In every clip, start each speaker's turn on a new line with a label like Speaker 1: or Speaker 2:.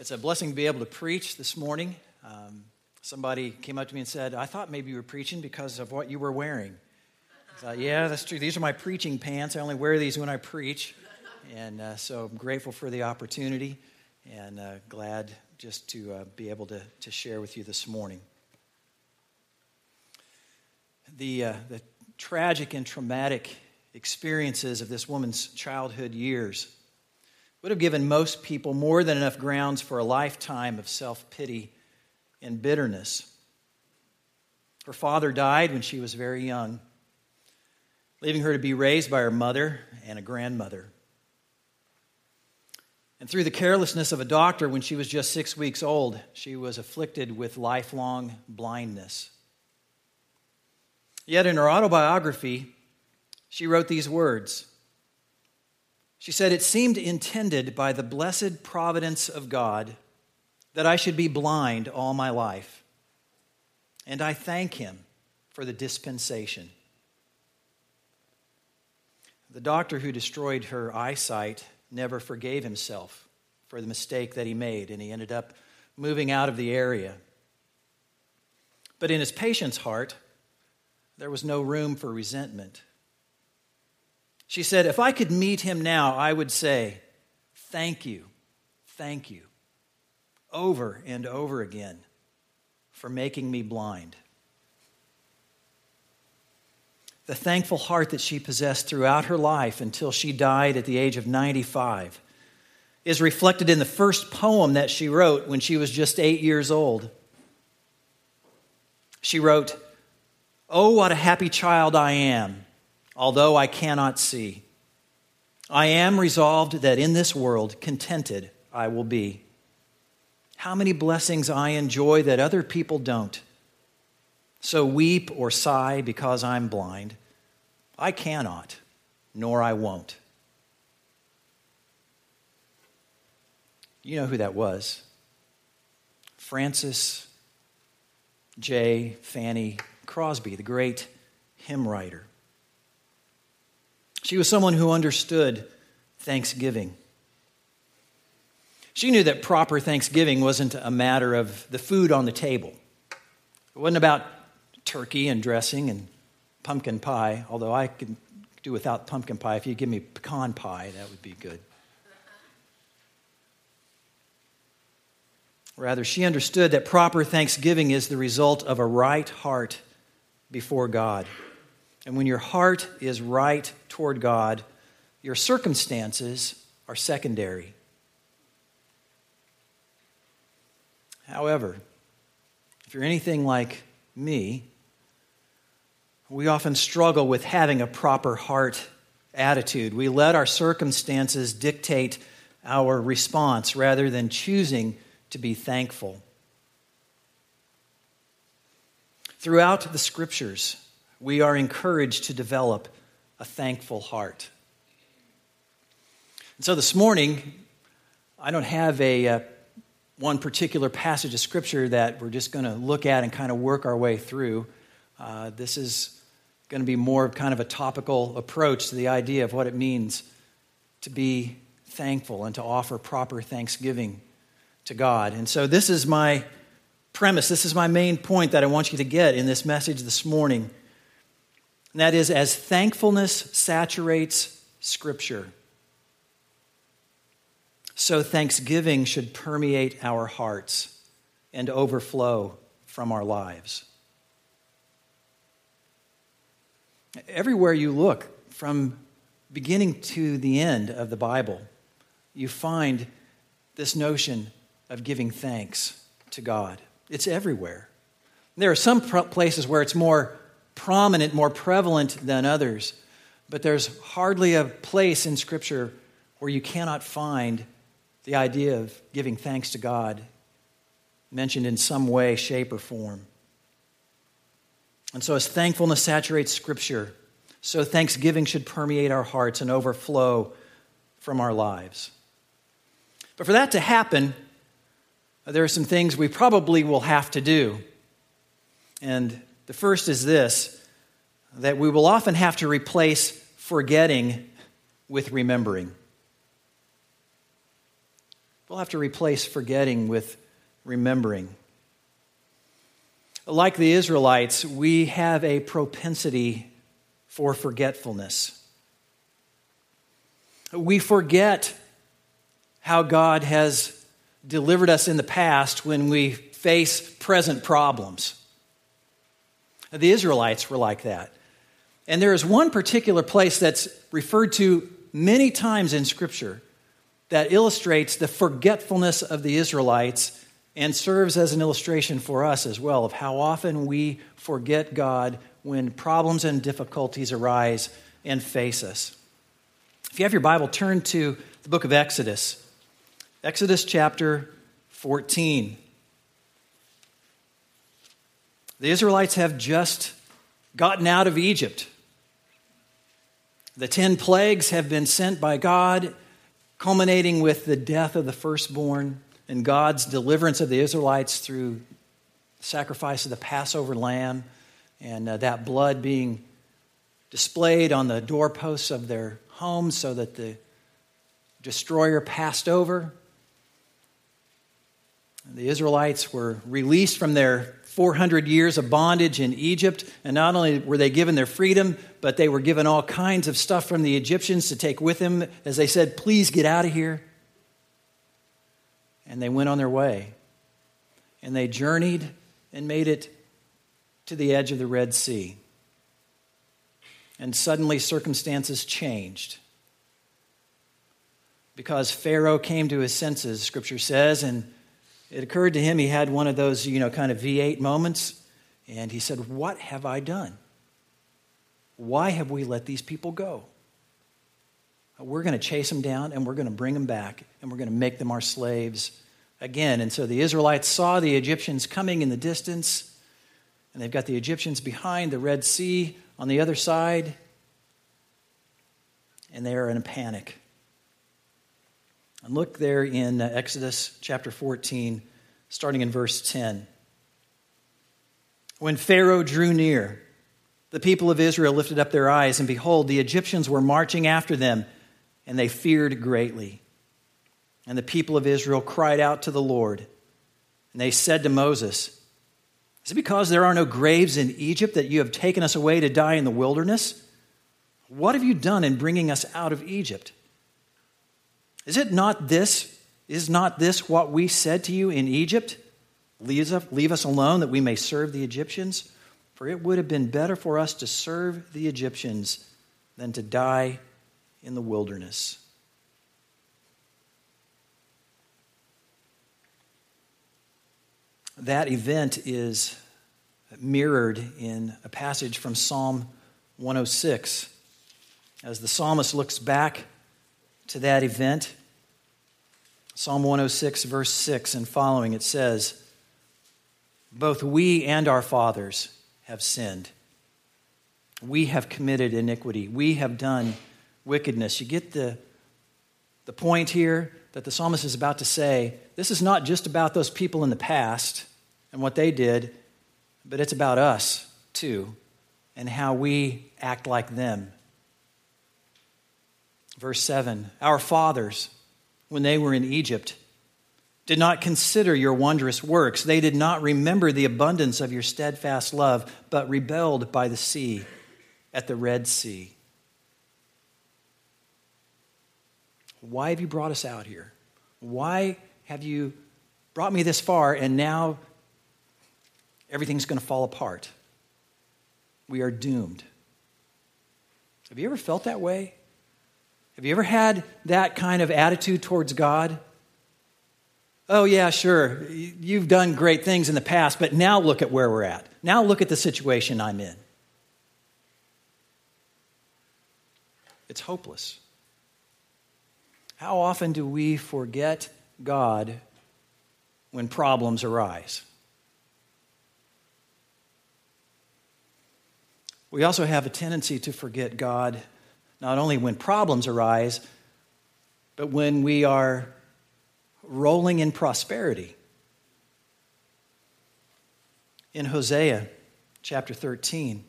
Speaker 1: It's a blessing to be able to preach this morning. Um, somebody came up to me and said, I thought maybe you were preaching because of what you were wearing. I thought, yeah, that's true. These are my preaching pants. I only wear these when I preach. And uh, so I'm grateful for the opportunity and uh, glad just to uh, be able to, to share with you this morning. The, uh, the tragic and traumatic experiences of this woman's childhood years would have given most people more than enough grounds for a lifetime of self pity and bitterness. Her father died when she was very young, leaving her to be raised by her mother and a grandmother. And through the carelessness of a doctor when she was just six weeks old, she was afflicted with lifelong blindness. Yet in her autobiography, she wrote these words she said, It seemed intended by the blessed providence of God that I should be blind all my life. And I thank him for the dispensation. The doctor who destroyed her eyesight never forgave himself for the mistake that he made, and he ended up moving out of the area. But in his patient's heart, there was no room for resentment. She said, If I could meet him now, I would say, Thank you, thank you, over and over again for making me blind. The thankful heart that she possessed throughout her life until she died at the age of 95 is reflected in the first poem that she wrote when she was just eight years old. She wrote, Oh, what a happy child I am although I cannot see. I am resolved that in this world contented I will be. How many blessings I enjoy that other people don't. So weep or sigh because I'm blind. I cannot, nor I won't. You know who that was Frances J. Fanny Crosby, the great hymn writer. She was someone who understood thanksgiving. She knew that proper thanksgiving wasn't a matter of the food on the table. It wasn't about turkey and dressing and pumpkin pie, although I could do without pumpkin pie. If you give me pecan pie, that would be good. Rather, she understood that proper thanksgiving is the result of a right heart before God. And when your heart is right toward God, your circumstances are secondary. However, if you're anything like me, we often struggle with having a proper heart attitude. We let our circumstances dictate our response rather than choosing to be thankful. Throughout the scriptures, we are encouraged to develop a thankful heart. And so this morning, I don't have a uh, one particular passage of scripture that we're just going to look at and kind of work our way through. Uh, this is going to be more of kind of a topical approach to the idea of what it means to be thankful and to offer proper thanksgiving to God. And so this is my premise. This is my main point that I want you to get in this message this morning. And that is, as thankfulness saturates Scripture, so thanksgiving should permeate our hearts and overflow from our lives. Everywhere you look, from beginning to the end of the Bible, you find this notion of giving thanks to God. It's everywhere. There are some places where it's more prominent, more prevalent than others. But there's hardly a place in Scripture where you cannot find the idea of giving thanks to God mentioned in some way, shape, or form. And so, as thankfulness saturates Scripture, so thanksgiving should permeate our hearts and overflow from our lives. But for that to happen, there are some things we probably will have to do. And the first is this that we will often have to replace forgetting with remembering. We'll have to replace forgetting with remembering. Like the Israelites, we have a propensity for forgetfulness. We forget how God has delivered us in the past when we face present problems. The Israelites were like that. And there is one particular place that's referred to many times in Scripture that illustrates the forgetfulness of the Israelites and serves as an illustration for us as well of how often we forget God when problems and difficulties arise and face us. If you have your Bible, turn to the book of Exodus. Exodus chapter 14. The Israelites have just gotten out of Egypt. The ten plagues have been sent by God, culminating with the death of the firstborn and God's deliverance of the Israelites through the sacrifice of the Passover lamb and uh, that blood being displayed on the doorposts of their homes so that the destroyer passed over. The Israelites were released from their 400 years of bondage in Egypt, and not only were they given their freedom, but they were given all kinds of stuff from the Egyptians to take with them as they said, Please get out of here. And they went on their way. And they journeyed and made it to the edge of the Red Sea. And suddenly circumstances changed. Because Pharaoh came to his senses, scripture says, and it occurred to him he had one of those, you know, kind of V8 moments. And he said, What have I done? Why have we let these people go? We're going to chase them down and we're going to bring them back and we're going to make them our slaves again. And so the Israelites saw the Egyptians coming in the distance, and they've got the Egyptians behind the Red Sea on the other side, and they are in a panic. And look there in uh, Exodus chapter 14, starting in verse 10. When Pharaoh drew near, the people of Israel lifted up their eyes, and behold, the Egyptians were marching after them, and they feared greatly. And the people of Israel cried out to the Lord, and they said to Moses, Is it because there are no graves in Egypt that you have taken us away to die in the wilderness? What have you done in bringing us out of Egypt? Is it not this? Is not this what we said to you in Egypt? Leave us, alone that we may serve the Egyptians? For it would have been better for us to serve the Egyptians than to die in the wilderness. That event is mirrored in a passage from Psalm 106. As the psalmist looks back to that event. Psalm 106, verse 6 and following, it says, Both we and our fathers have sinned. We have committed iniquity. We have done wickedness. You get the, the point here that the psalmist is about to say this is not just about those people in the past and what they did, but it's about us too and how we act like them Verse 7 Our fathers, when they were in Egypt, did not consider your wondrous works. They did not remember the abundance of your steadfast love, but rebelled by the sea at the Red Sea. Why have you brought us out here? Why have you brought me this far and now everything's going to fall apart? We are doomed. Have you ever felt that way? Have you ever had that kind of attitude towards God? Oh, yeah, sure. You've done great things in the past, but now look at where we're at. Now look at the situation I'm in. It's hopeless. How often do we forget God when problems arise? We also have a tendency to forget God not only when problems arise, but when we are rolling in prosperity. In Hosea chapter 13,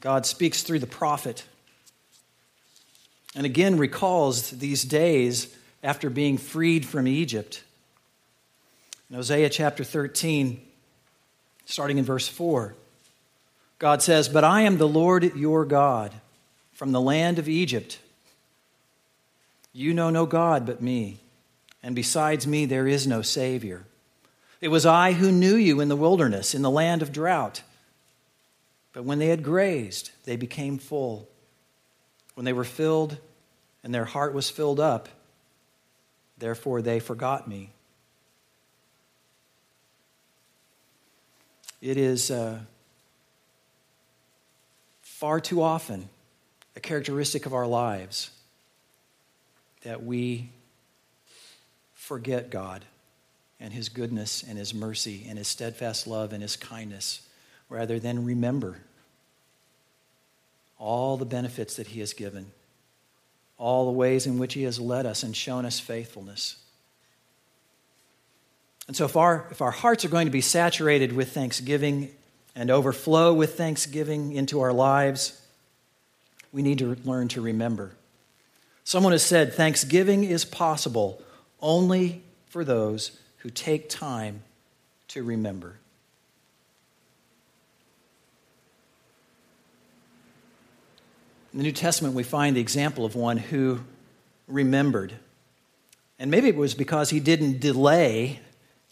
Speaker 1: God speaks through the prophet and again recalls these days after being freed from Egypt. In Hosea chapter 13, starting in verse 4, God says, But I am the Lord your God from the land of Egypt. You know no God but me, and besides me there is no Savior. It was I who knew you in the wilderness, in the land of drought. But when they had grazed, they became full. When they were filled and their heart was filled up, therefore they forgot me. It is uh, far too often a characteristic of our lives that we forget God and His goodness and His mercy and His steadfast love and His kindness rather than remember all the benefits that He has given, all the ways in which He has led us and shown us faithfulness. And so, if our, if our hearts are going to be saturated with thanksgiving and overflow with thanksgiving into our lives, we need to learn to remember. Someone has said, Thanksgiving is possible only for those who take time to remember. In the New Testament, we find the example of one who remembered. And maybe it was because he didn't delay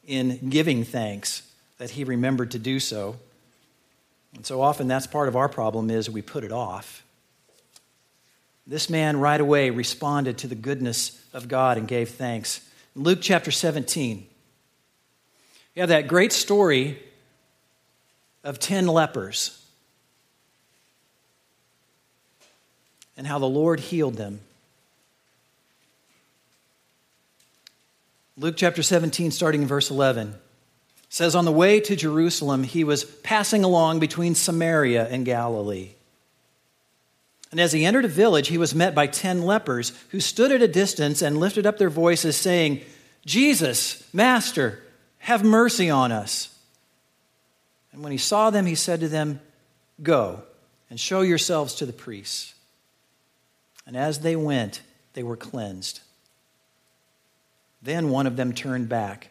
Speaker 1: in giving thanks that he remembered to do so. And so often that's part of our problem is we put it off. This man right away responded to the goodness of God and gave thanks. In Luke chapter 17, you have that great story of 10 lepers. and how the Lord healed them. Luke chapter 17, starting in verse 11, says, On the way to Jerusalem, he was passing along between Samaria and Galilee. And as he entered a village, he was met by ten lepers who stood at a distance and lifted up their voices, saying, Jesus, Master, have mercy on us. And when he saw them, he said to them, Go and show yourselves to the priests. And as they went, they were cleansed. Then one of them turned back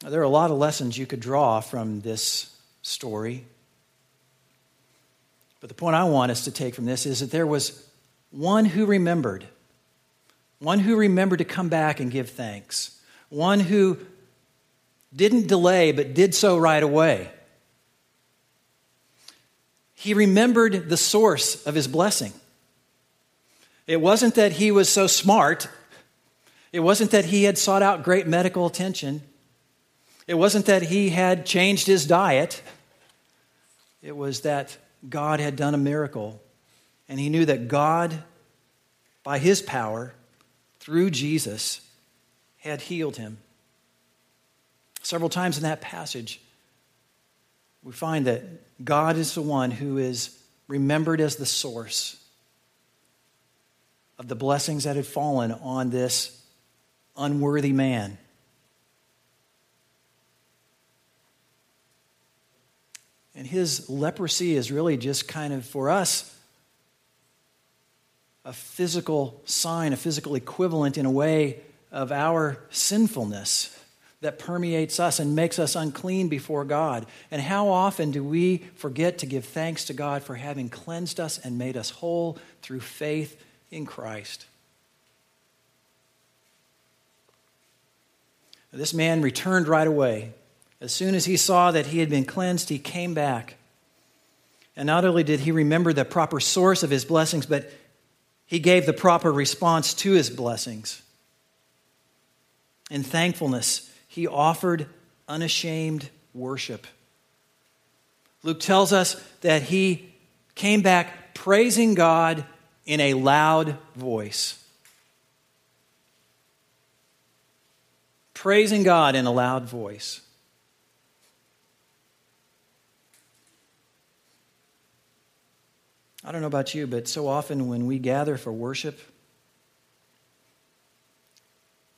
Speaker 1: There are a lot of lessons you could draw from this story. But the point I want us to take from this is that there was one who remembered, one who remembered to come back and give thanks, one who didn't delay but did so right away. He remembered the source of his blessing. It wasn't that he was so smart. It wasn't that he had sought out great medical attention. It wasn't that he had changed his diet. It was that God had done a miracle. And he knew that God, by his power, through Jesus, had healed him. Several times in that passage, we find that God is the one who is remembered as the source of the blessings that had fallen on this unworthy man. And his leprosy is really just kind of, for us, a physical sign, a physical equivalent in a way of our sinfulness that permeates us and makes us unclean before God. And how often do we forget to give thanks to God for having cleansed us and made us whole through faith in Christ? This man returned right away. As soon as he saw that he had been cleansed, he came back. And not only did he remember the proper source of his blessings, but he gave the proper response to his blessings. In thankfulness, he offered unashamed worship. Luke tells us that he came back praising God in a loud voice. praising God in a loud voice. I don't know about you, but so often when we gather for worship,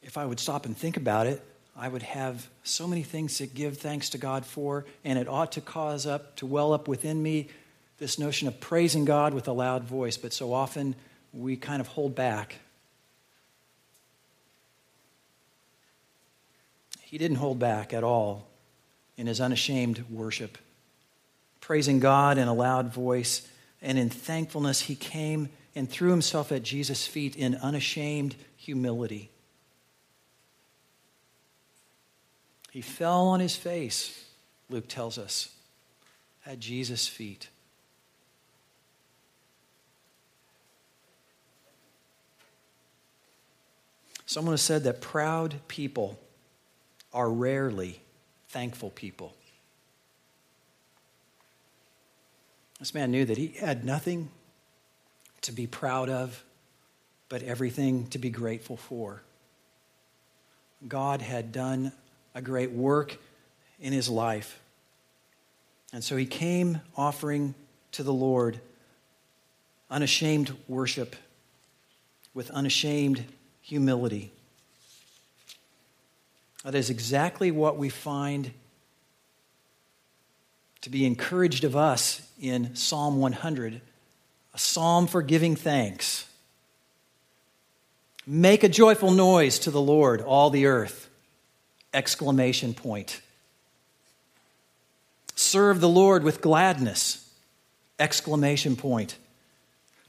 Speaker 1: if I would stop and think about it, I would have so many things to give thanks to God for, and it ought to cause up, to well up within me this notion of praising God with a loud voice, but so often we kind of hold back. He didn't hold back at all in his unashamed worship, praising God in a loud voice and in thankfulness, he came and threw himself at Jesus' feet in unashamed humility. He fell on his face, Luke tells us, at Jesus' feet. Someone has said that proud people are rarely thankful people. This man knew that he had nothing to be proud of, but everything to be grateful for. God had done a great work in his life. And so he came offering to the Lord unashamed worship with unashamed humility. That is exactly what we find to be encouraged of us in Psalm 100, a psalm for giving thanks. Make a joyful noise to the Lord, all the earth! Exclamation point. Serve the Lord with gladness! Exclamation point.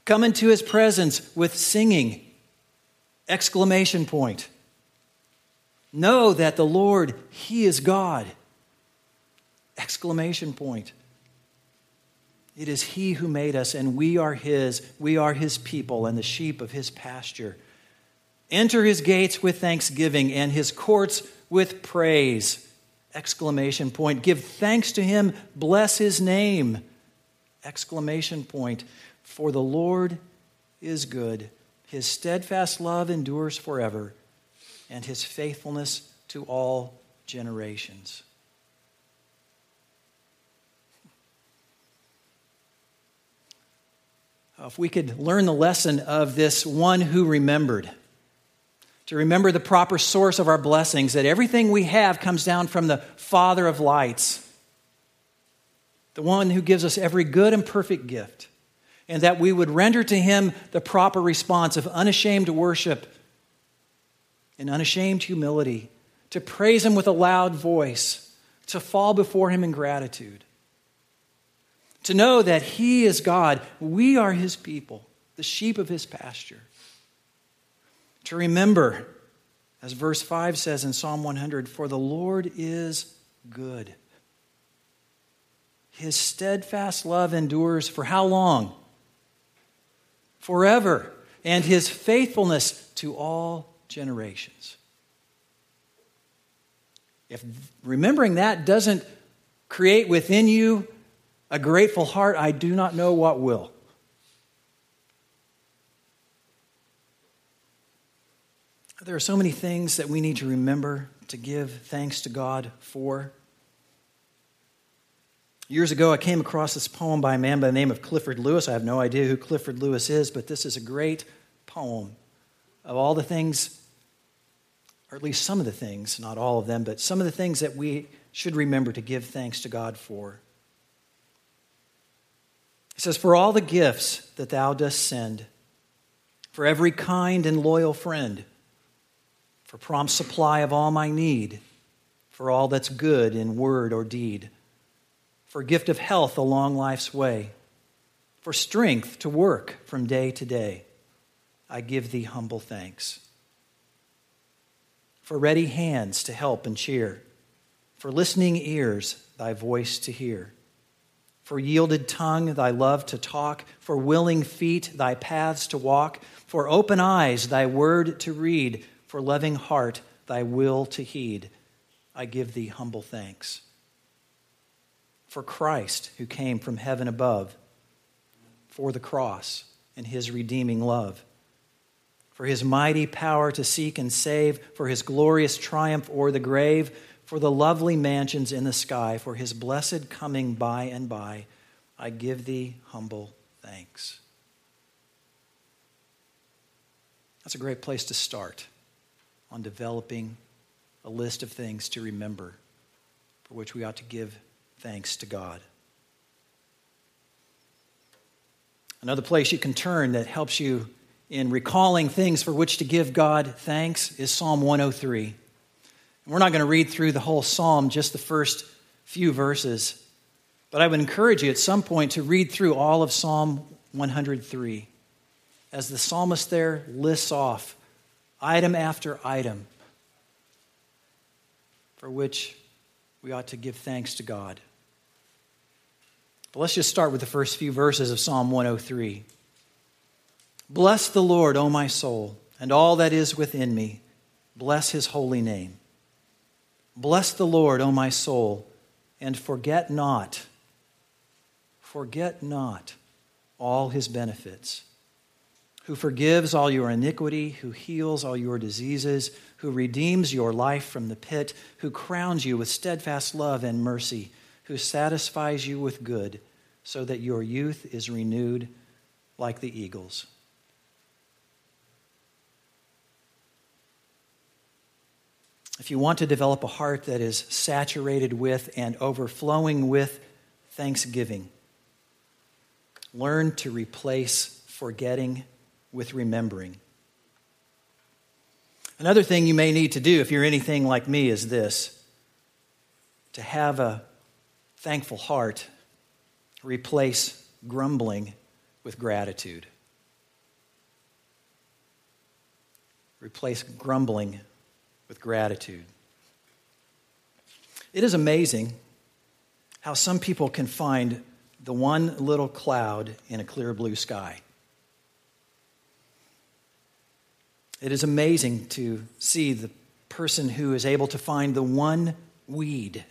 Speaker 1: Come into his presence with singing! Exclamation point. Know that the Lord, he is God! Exclamation point. It is He who made us, and we are His. We are His people and the sheep of His pasture. Enter His gates with thanksgiving and His courts with praise. Exclamation point. Give thanks to Him. Bless His name. Exclamation point. For the Lord is good. His steadfast love endures forever, and His faithfulness to all generations. Uh, if we could learn the lesson of this one who remembered, to remember the proper source of our blessings, that everything we have comes down from the Father of lights, the one who gives us every good and perfect gift, and that we would render to him the proper response of unashamed worship and unashamed humility, to praise him with a loud voice, to fall before him in gratitude to know that He is God, we are His people, the sheep of His pasture. To remember, as verse 5 says in Psalm 100, for the Lord is good. His steadfast love endures for how long? Forever. And his faithfulness to all generations. If remembering that doesn't create within you a grateful heart, I do not know what will. There are so many things that we need to remember to give thanks to God for. Years ago, I came across this poem by a man by the name of Clifford Lewis. I have no idea who Clifford Lewis is, but this is a great poem of all the things, or at least some of the things, not all of them, but some of the things that we should remember to give thanks to God for. He says, For all the gifts that thou dost send, for every kind and loyal friend, for prompt supply of all my need, for all that's good in word or deed, for gift of health along life's way, for strength to work from day to day, I give thee humble thanks. For ready hands to help and cheer, for listening ears thy voice to hear for yielded tongue, thy love to talk, for willing feet, thy paths to walk, for open eyes, thy word to read, for loving heart, thy will to heed. I give thee humble thanks. For Christ, who came from heaven above, for the cross and his redeeming love, for his mighty power to seek and save, for his glorious triumph o'er the grave, for the lovely mansions in the sky, for his blessed coming by and by. I give thee humble thanks. That's a great place to start on developing a list of things to remember for which we ought to give thanks to God. Another place you can turn that helps you in recalling things for which to give God thanks is Psalm 103. We're not going to read through the whole psalm, just the first few verses. But I would encourage you at some point to read through all of Psalm 103 as the psalmist there lists off item after item for which we ought to give thanks to God. But let's just start with the first few verses of Psalm 103. Bless the Lord, O my soul, and all that is within me. Bless his holy name. Bless the Lord, O my soul, and forget not, forget not all his benefits. Who forgives all your iniquity, who heals all your diseases, who redeems your life from the pit, who crowns you with steadfast love and mercy, who satisfies you with good, so that your youth is renewed like the eagles. If you want to develop a heart that is saturated with and overflowing with thanksgiving, learn to replace forgetting with remembering. Another thing you may need to do if you're anything like me is this to have a thankful heart, replace grumbling with gratitude. Replace grumbling with gratitude. It is amazing how some people can find the one little cloud in a clear blue sky. It is amazing to see the person who is able to find the one weed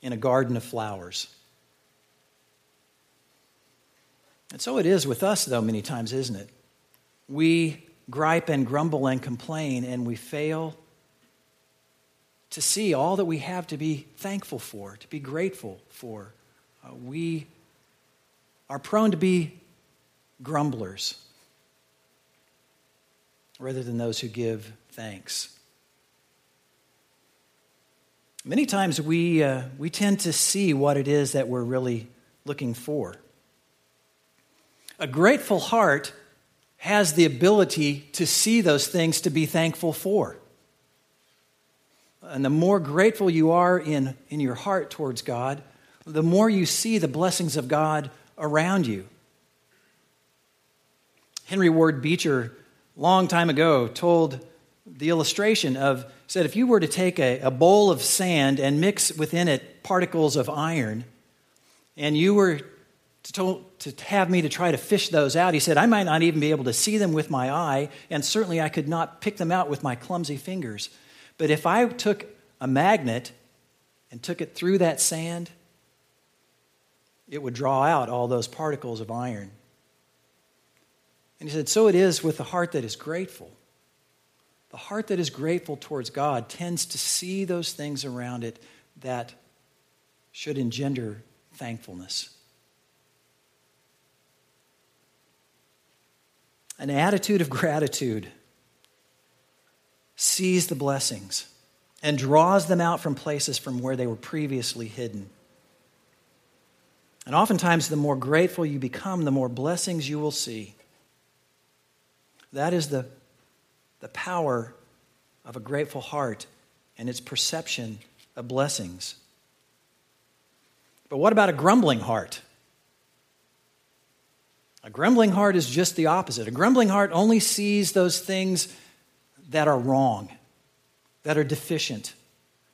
Speaker 1: in a garden of flowers. And so it is with us, though, many times, isn't it? We gripe and grumble and complain, and we fail to see all that we have to be thankful for, to be grateful for. Uh, we are prone to be grumblers rather than those who give thanks. Many times we, uh, we tend to see what it is that we're really looking for. A grateful heart has the ability to see those things to be thankful for. And the more grateful you are in, in your heart towards God, the more you see the blessings of God around you. Henry Ward Beecher, long time ago, told the illustration of said if you were to take a, a bowl of sand and mix within it particles of iron, and you were to, to, to have me to try to fish those out, he said, I might not even be able to see them with my eye, and certainly I could not pick them out with my clumsy fingers. But if I took a magnet and took it through that sand, it would draw out all those particles of iron. And he said, So it is with the heart that is grateful. The heart that is grateful towards God tends to see those things around it that should engender thankfulness. An attitude of gratitude sees the blessings and draws them out from places from where they were previously hidden. And oftentimes, the more grateful you become, the more blessings you will see. That is the, the power of a grateful heart and its perception of blessings. But what about a grumbling heart? A grumbling heart is just the opposite. A grumbling heart only sees those things that are wrong, that are deficient,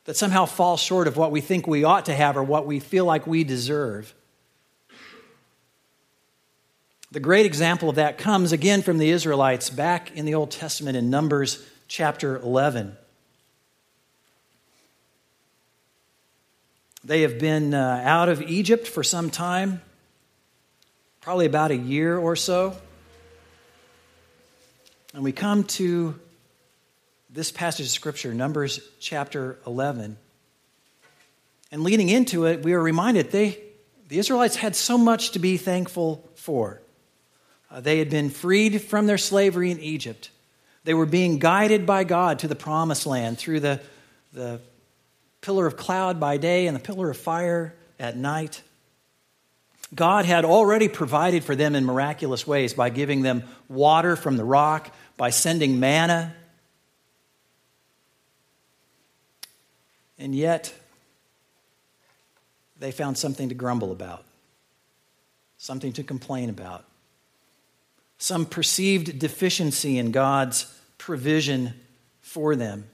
Speaker 1: that somehow fall short of what we think we ought to have or what we feel like we deserve. The great example of that comes again from the Israelites back in the Old Testament in Numbers chapter 11. They have been uh, out of Egypt for some time, probably about a year or so. And we come to this passage of Scripture, Numbers chapter 11. And leading into it, we are reminded they, the Israelites had so much to be thankful for. Uh, they had been freed from their slavery in Egypt. They were being guided by God to the promised land through the, the pillar of cloud by day and the pillar of fire at night. God had already provided for them in miraculous ways by giving them water from the rock, by sending manna. And yet, they found something to grumble about, something to complain about, some perceived deficiency in God's provision for them.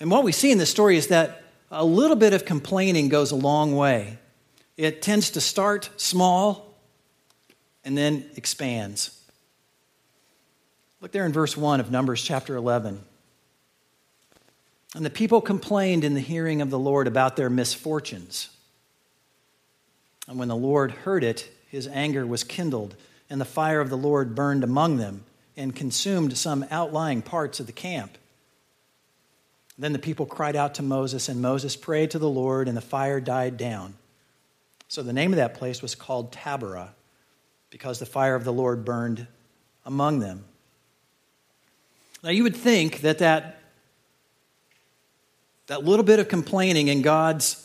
Speaker 1: And what we see in this story is that a little bit of complaining goes a long way. It tends to start small and then expands. Look there in verse 1 of Numbers chapter 11. And the people complained in the hearing of the Lord about their misfortunes. And when the Lord heard it, his anger was kindled, and the fire of the Lord burned among them and consumed some outlying parts of the camp. Then the people cried out to Moses, and Moses prayed to the Lord, and the fire died down. So the name of that place was called Taberah, because the fire of the Lord burned among them. Now you would think that that, that little bit of complaining and God's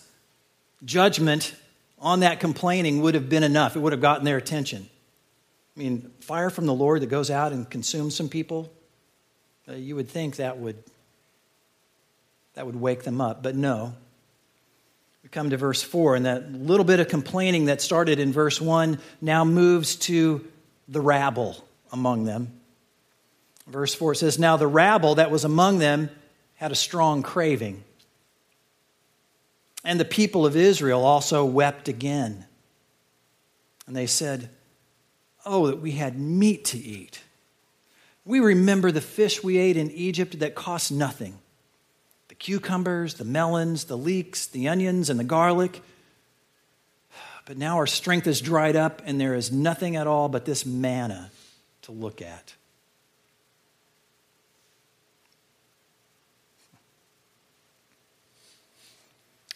Speaker 1: judgment on that complaining would have been enough. It would have gotten their attention. I mean, fire from the Lord that goes out and consumes some people, uh, you would think that would, that would wake them up. But no, we come to verse 4, and that little bit of complaining that started in verse 1 now moves to the rabble among them. Verse 4 says, Now the rabble that was among them had a strong craving. And the people of Israel also wept again. And they said, Oh, that we had meat to eat. We remember the fish we ate in Egypt that cost nothing the cucumbers, the melons, the leeks, the onions, and the garlic. But now our strength is dried up, and there is nothing at all but this manna to look at.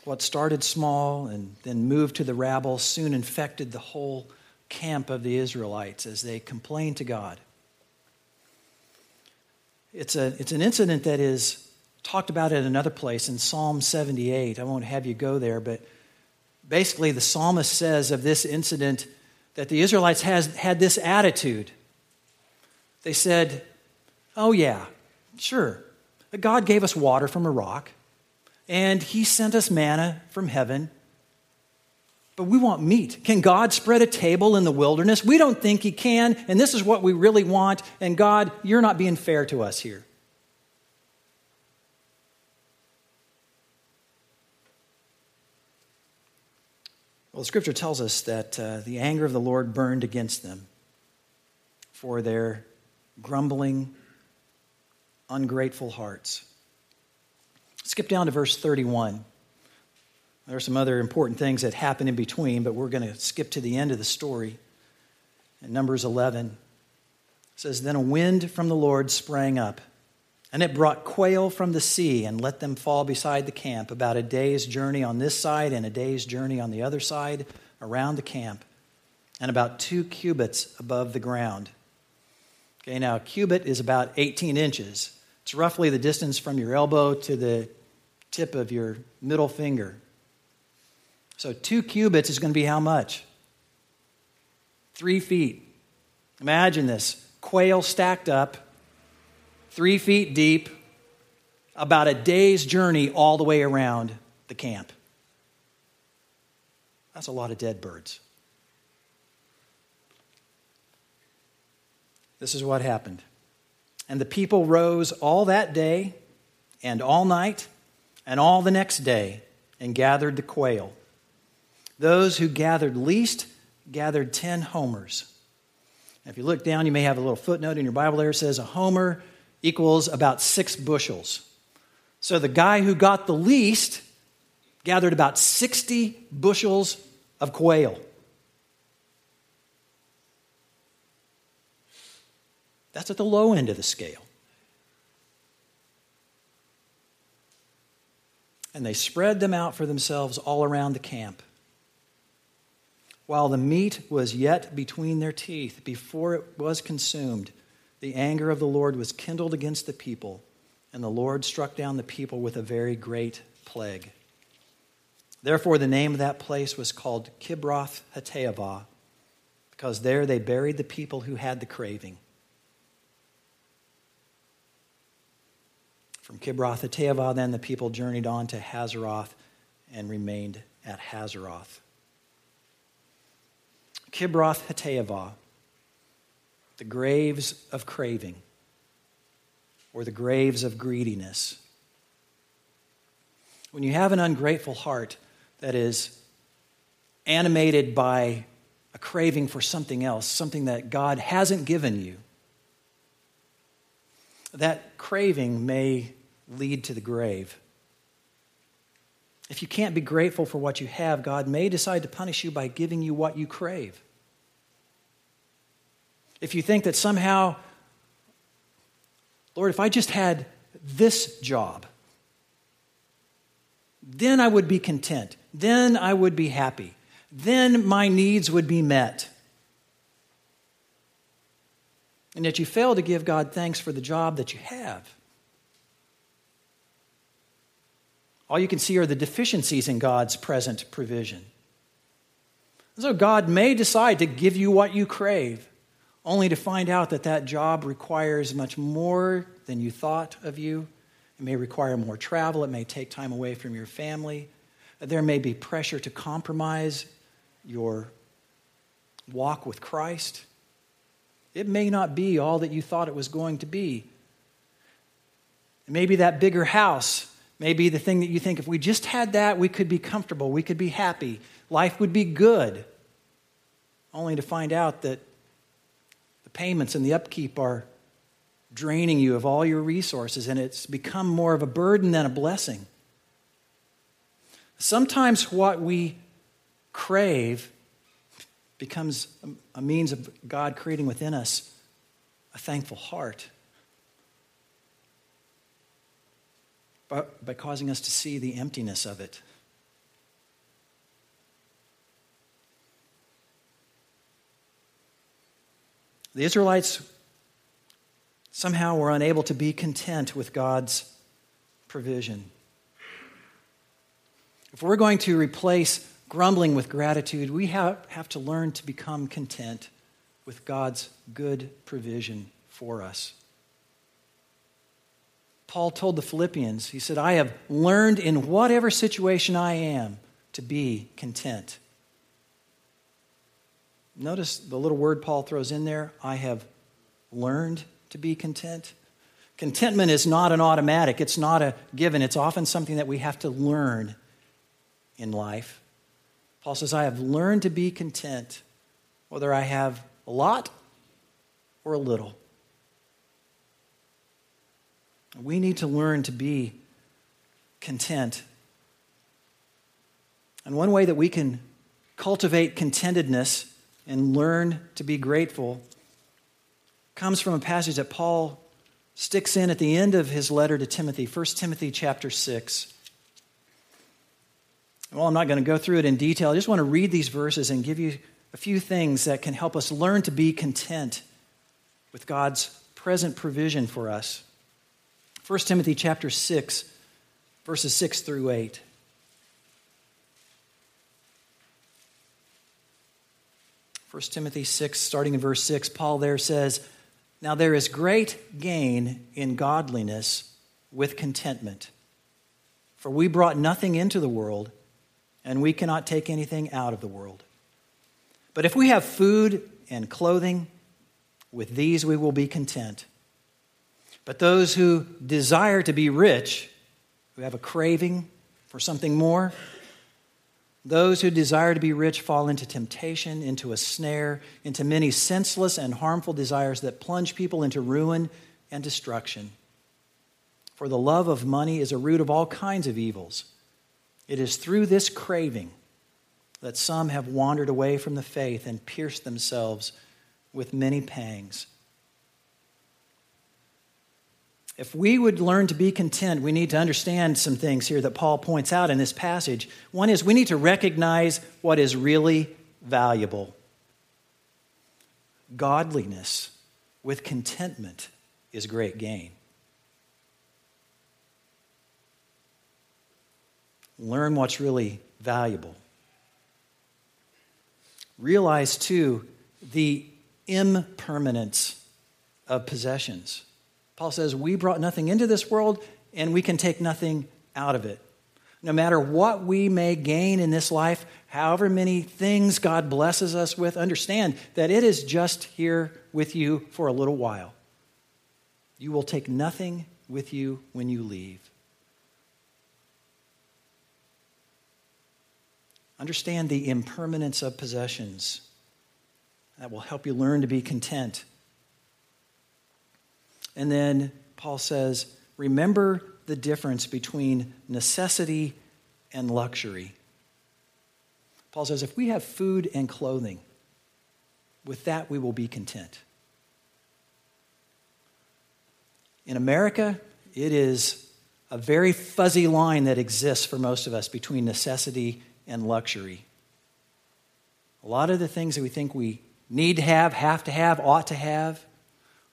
Speaker 1: What started small and then moved to the rabble soon infected the whole camp of the Israelites as they complained to God. It's, a, it's an incident that is talked about it another place in Psalm 78. I won't have you go there, but basically, the psalmist says of this incident that the Israelites has, had this attitude. They said, Oh, yeah, sure. God gave us water from a rock, and He sent us manna from heaven. But we want meat. Can God spread a table in the wilderness? We don't think He can, and this is what we really want. And God, you're not being fair to us here. Well, the scripture tells us that uh, the anger of the Lord burned against them for their grumbling, ungrateful hearts. Skip down to verse 31. There are some other important things that happen in between, but we're going to skip to the end of the story. In Numbers 11, it says, Then a wind from the Lord sprang up and it brought quail from the sea and let them fall beside the camp, about a day's journey on this side and a day's journey on the other side around the camp, and about two cubits above the ground. Okay, now a cubit is about 18 inches. It's roughly the distance from your elbow to the tip of your middle finger. So two cubits is going to be how much? Three feet. Imagine this quail stacked up three feet deep, about a day's journey all the way around the camp. That's a lot of dead birds. This is what happened. And the people rose all that day and all night and all the next day and gathered the quail. Those who gathered least gathered 10 homers. if you look down, you may have a little footnote in your Bible there. It says a homer equals about six bushels. So the guy who got the least gathered about 60 bushels of quail. That's at the low end of the scale. And they spread them out for themselves all around the camp. While the meat was yet between their teeth, before it was consumed, the anger of the Lord was kindled against the people, and the Lord struck down the people with a very great plague. Therefore, the name of that place was called Kibroth Hattaavah, because there they buried the people who had the craving. From Kibroth Hattaavah, then the people journeyed on to Hazeroth and remained at Hazeroth. Kibroth Hattaavah, the graves of craving, or the graves of greediness. When you have an ungrateful heart that is animated by a craving for something else, something that God hasn't given you, that craving may lead to the grave. If you can't be grateful for what you have, God may decide to punish you by giving you what you crave. If you think that somehow, Lord, if I just had this job, then I would be content. Then I would be happy. Then my needs would be met. And yet you fail to give God thanks for the job that you have. All you can see are the deficiencies in God's present provision. So God may decide to give you what you crave, only to find out that that job requires much more than you thought of you. It may require more travel, it may take time away from your family. There may be pressure to compromise your walk with Christ. It may not be all that you thought it was going to be. Maybe that bigger house may be the thing that you think if we just had that, we could be comfortable, we could be happy, life would be good. Only to find out that the payments and the upkeep are draining you of all your resources and it's become more of a burden than a blessing. Sometimes what we crave becomes a means of God creating within us a thankful heart. By, by causing us to see the emptiness of it. The Israelites somehow were unable to be content with God's provision. If we're going to replace grumbling with gratitude, we have, have to learn to become content with God's good provision for us. Paul told the Philippians, he said, I have learned in whatever situation I am to be content. Notice the little word Paul throws in there I have learned to be content. Contentment is not an automatic, it's not a given, it's often something that we have to learn in life. Paul says, I have learned to be content, whether I have a lot or a little. We need to learn to be content. And one way that we can cultivate contentedness and learn to be grateful comes from a passage that Paul sticks in at the end of his letter to Timothy, 1 Timothy chapter 6. Well, I'm not going to go through it in detail. I just want to read these verses and give you a few things that can help us learn to be content with God's present provision for us. 1 Timothy chapter 6, verses 6 through 8. First Timothy 6, starting in verse 6, Paul there says, Now there is great gain in godliness with contentment. For we brought nothing into the world, and we cannot take anything out of the world. But if we have food and clothing, with these we will be content. But those who desire to be rich, who have a craving for something more, those who desire to be rich fall into temptation, into a snare, into many senseless and harmful desires that plunge people into ruin and destruction. For the love of money is a root of all kinds of evils. It is through this craving that some have wandered away from the faith and pierced themselves with many pangs. If we would learn to be content, we need to understand some things here that Paul points out in this passage. One is we need to recognize what is really valuable. Godliness with contentment is great gain. Learn what's really valuable. Realize, too, the impermanence of possessions. Paul says, We brought nothing into this world, and we can take nothing out of it. No matter what we may gain in this life, however many things God blesses us with, understand that it is just here with you for a little while. You will take nothing with you when you leave. Understand the impermanence of possessions. That will help you learn to be content. And then Paul says, remember the difference between necessity and luxury. Paul says, if we have food and clothing, with that we will be content. In America, it is a very fuzzy line that exists for most of us between necessity and luxury. A lot of the things that we think we need to have, have to have, ought to have,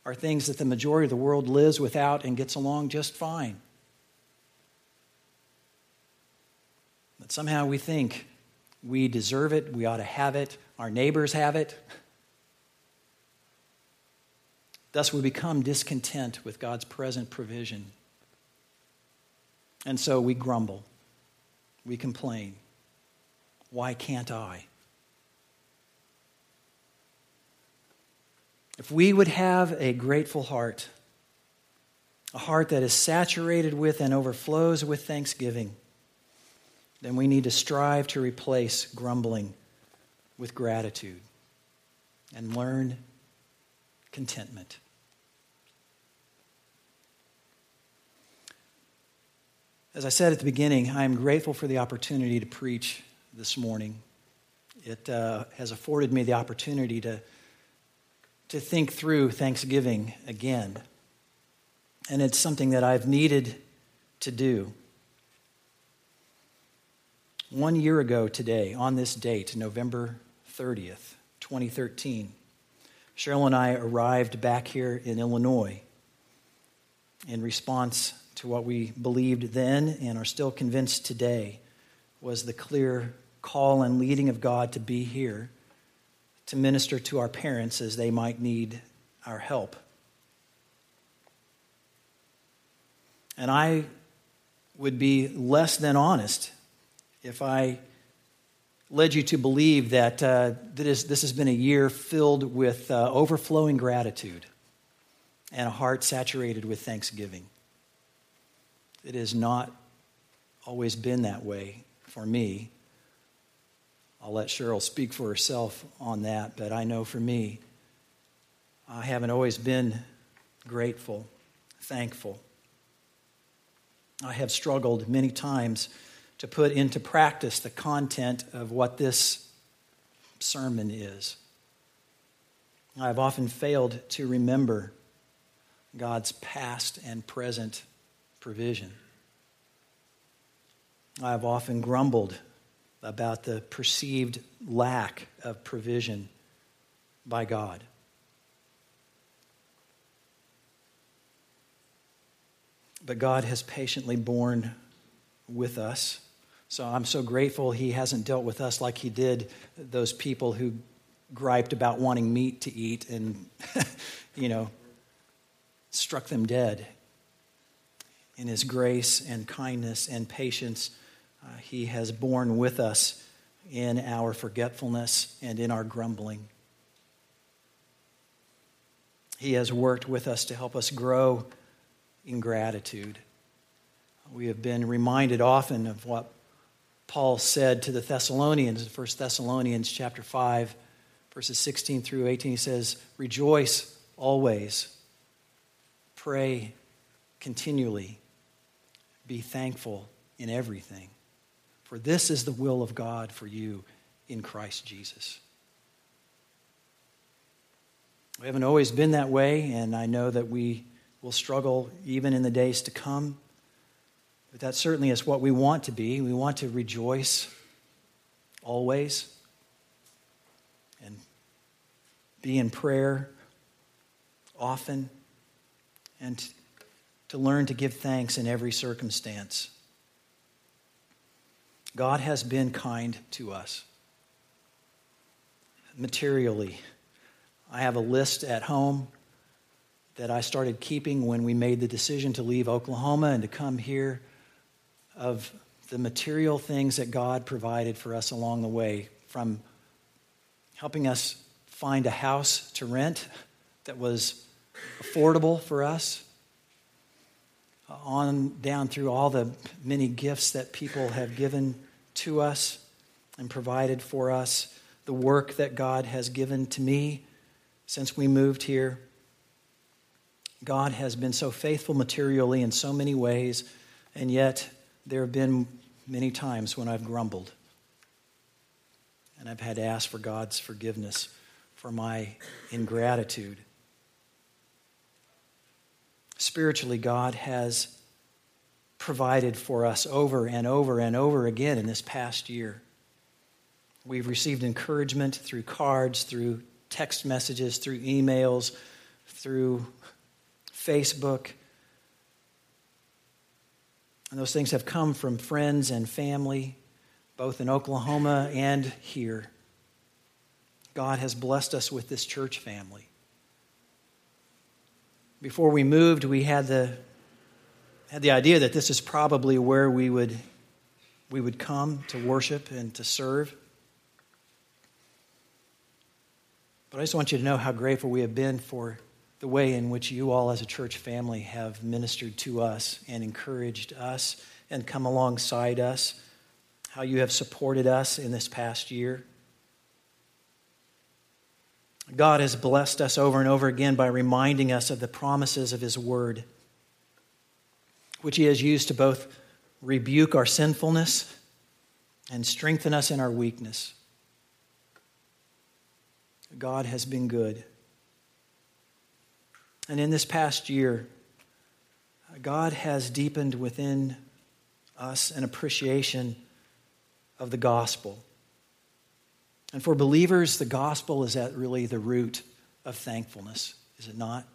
Speaker 1: are things that the majority of the world lives without and gets along just fine. But somehow we think we deserve it, we ought to have it, our neighbors have it. Thus, we become discontent with God's present provision. And so we grumble, we complain. Why can't I? If we would have a grateful heart, a heart that is saturated with and overflows with thanksgiving, then we need to strive to replace grumbling with gratitude and learn contentment. As I said at the beginning, I am grateful for the opportunity to preach this morning. It uh, has afforded me the opportunity to, to think through Thanksgiving again. And it's something that I've needed to do. One year ago today, on this date, November 30th, 2013, Cheryl and I arrived back here in Illinois in response to what we believed then and are still convinced today was the clear call and leading of God to be here to minister to our parents as they might need our help. And I would be less than honest if I led you to believe that uh, this, this has been a year filled with uh, overflowing gratitude and a heart saturated with thanksgiving. It has not always been that way for me. I'll let Cheryl speak for herself on that, but I know for me, I haven't always been grateful, thankful. I have struggled many times to put into practice the content of what this sermon is. I've often failed to remember God's past and present provision. I've often grumbled about the perceived lack of provision by God. But God has patiently borne with us. So I'm so grateful He hasn't dealt with us like He did those people who griped about wanting meat to eat and, you know, struck them dead. In His grace and kindness and patience, uh, he has borne with us in our forgetfulness and in our grumbling. He has worked with us to help us grow in gratitude. We have been reminded often of what Paul said to the Thessalonians in 1 Thessalonians chapter 5 verses 16 through 18 he says rejoice always pray continually be thankful in everything for this is the will of God for you in Christ Jesus. We haven't always been that way, and I know that we we'll struggle even in the days to come. But that certainly is what we want to be. We want to rejoice always and be in prayer often and to learn to give thanks in every circumstance. God has been kind to us materially. I have a list at home that I started keeping when we made the decision to leave Oklahoma and to come here of the material things that God provided for us along the way, from helping us find a house to rent that was affordable for us, on down through all the many gifts that people have given to us and provided for us, the work that God has given to me since we moved here. God has been so faithful materially in so many ways, and yet there have been many times when I've grumbled. And I've had to ask for God's forgiveness for my ingratitude. Spiritually, God has provided for us over and over and over again in this past year. We've received encouragement through cards, through text messages, through emails, through Facebook. And those things have come from friends and family, both in Oklahoma and here. God has blessed us with this church family. Before we moved, we had the, had the idea that this is probably where we would, we would come to worship and to serve. But I just want you to know how grateful we have been for the way in which you all, as a church family, have ministered to us and encouraged us and come alongside us, how you have supported us in this past year. God has blessed us over and over again by reminding us of the promises of His Word, which He has used to both rebuke our sinfulness and strengthen us in our weakness. God has been good. And in this past year, God has deepened within us an appreciation of the gospel. And for believers, the gospel is at really the root of thankfulness, is it not?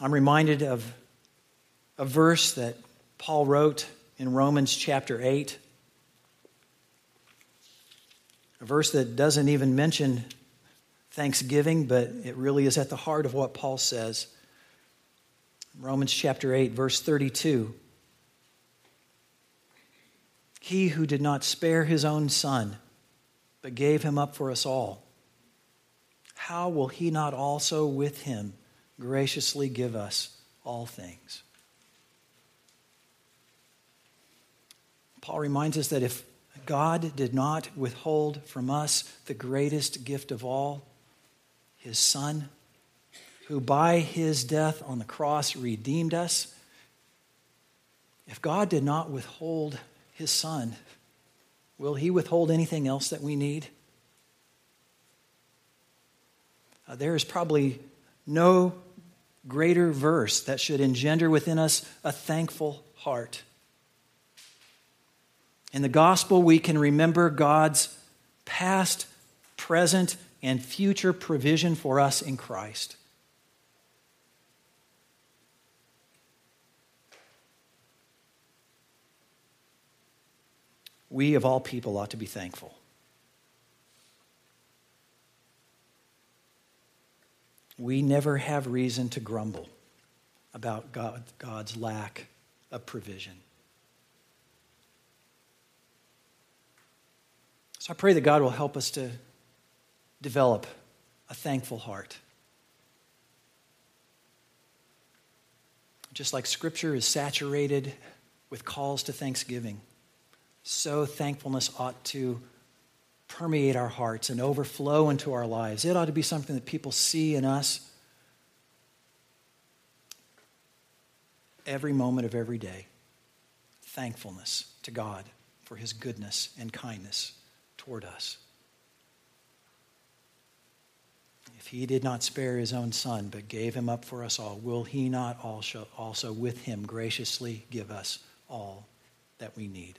Speaker 1: I'm reminded of a verse that Paul wrote in Romans chapter 8, a verse that doesn't even mention thanksgiving, but it really is at the heart of what Paul says. Romans chapter 8, verse 32. He who did not spare his own son, but gave him up for us all, how will he not also with him graciously give us all things? Paul reminds us that if God did not withhold from us the greatest gift of all, his Son, who by his death on the cross redeemed us. If God did not withhold his Son, will he withhold anything else that we need? Uh, there is probably no greater verse that should engender within us a thankful heart. In the gospel, we can remember God's past, present, and future provision for us in Christ. We, of all people, ought to be thankful. We never have reason to grumble about God, God's lack of provision. So I pray that God will help us to develop a thankful heart. Just like Scripture is saturated with calls to thanksgiving, so thankfulness ought to permeate our hearts and overflow into our lives. It ought to be something that people see in us every moment of every day. Thankfulness to God for his goodness and kindness toward us. if he did not spare his own son, but gave him up for us all, will he not also, also with him graciously give us all that we need?